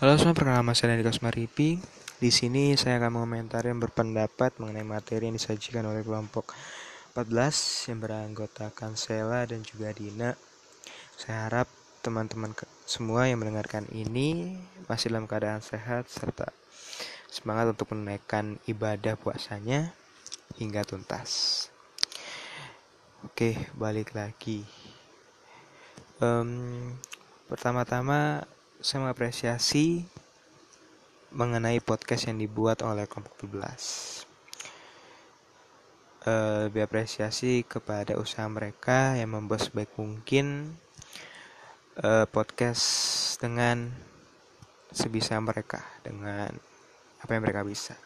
Halo semua, perkenalkan saya Dani Kosmaripi. Di sini saya akan mengomentari dan berpendapat mengenai materi yang disajikan oleh kelompok 14 yang beranggotakan Sela dan juga Dina. Saya harap teman-teman semua yang mendengarkan ini masih dalam keadaan sehat serta semangat untuk menunaikan ibadah puasanya hingga tuntas. Oke, balik lagi. Um, pertama-tama saya mengapresiasi mengenai podcast yang dibuat oleh kelompok 12 uh, lebih apresiasi kepada usaha mereka yang membuat sebaik mungkin uh, podcast dengan sebisa mereka dengan apa yang mereka bisa.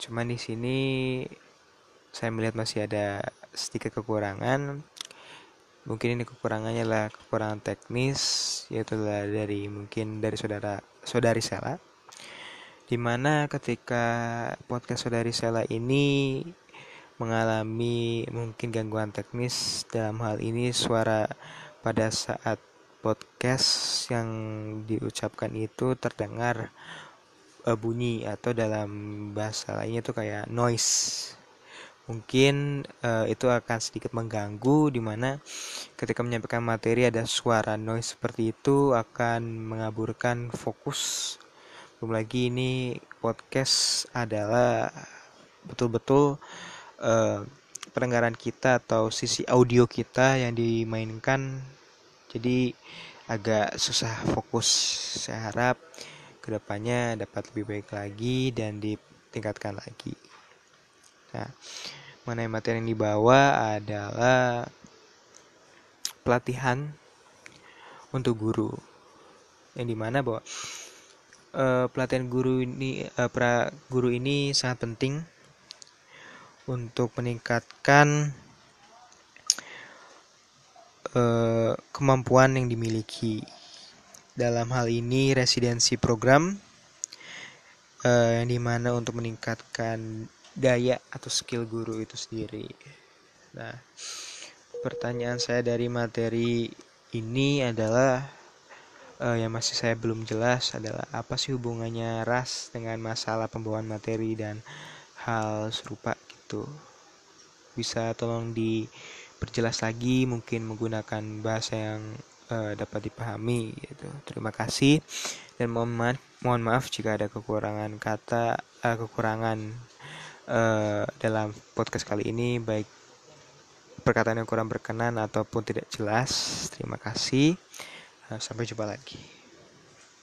Cuman di sini saya melihat masih ada sedikit kekurangan mungkin ini kekurangannya lah kekurangan teknis yaitu dari mungkin dari saudara saudari Sela. Di mana ketika podcast saudari Sela ini mengalami mungkin gangguan teknis dalam hal ini suara pada saat podcast yang diucapkan itu terdengar uh, bunyi atau dalam bahasa lainnya itu kayak noise mungkin uh, itu akan sedikit mengganggu di mana ketika menyampaikan materi ada suara noise seperti itu akan mengaburkan fokus. Belum lagi ini podcast adalah betul-betul uh, pendengaran kita atau sisi audio kita yang dimainkan. Jadi agak susah fokus. Saya harap ke depannya dapat lebih baik lagi dan ditingkatkan lagi Nah, mengenai materi yang dibawa adalah pelatihan untuk guru. Yang di mana bahwa uh, pelatihan guru ini uh, pra guru ini sangat penting untuk meningkatkan uh, kemampuan yang dimiliki. Dalam hal ini residensi program uh, yang di mana untuk meningkatkan daya atau skill guru itu sendiri. Nah, pertanyaan saya dari materi ini adalah uh, yang masih saya belum jelas adalah apa sih hubungannya ras dengan masalah pembawaan materi dan hal serupa gitu. Bisa tolong diperjelas lagi mungkin menggunakan bahasa yang uh, dapat dipahami gitu. Terima kasih dan mohon maaf, mohon maaf jika ada kekurangan kata, uh, kekurangan uh, dalam podcast kali ini baik perkataan yang kurang berkenan ataupun tidak jelas. Terima kasih. Uh, sampai jumpa lagi.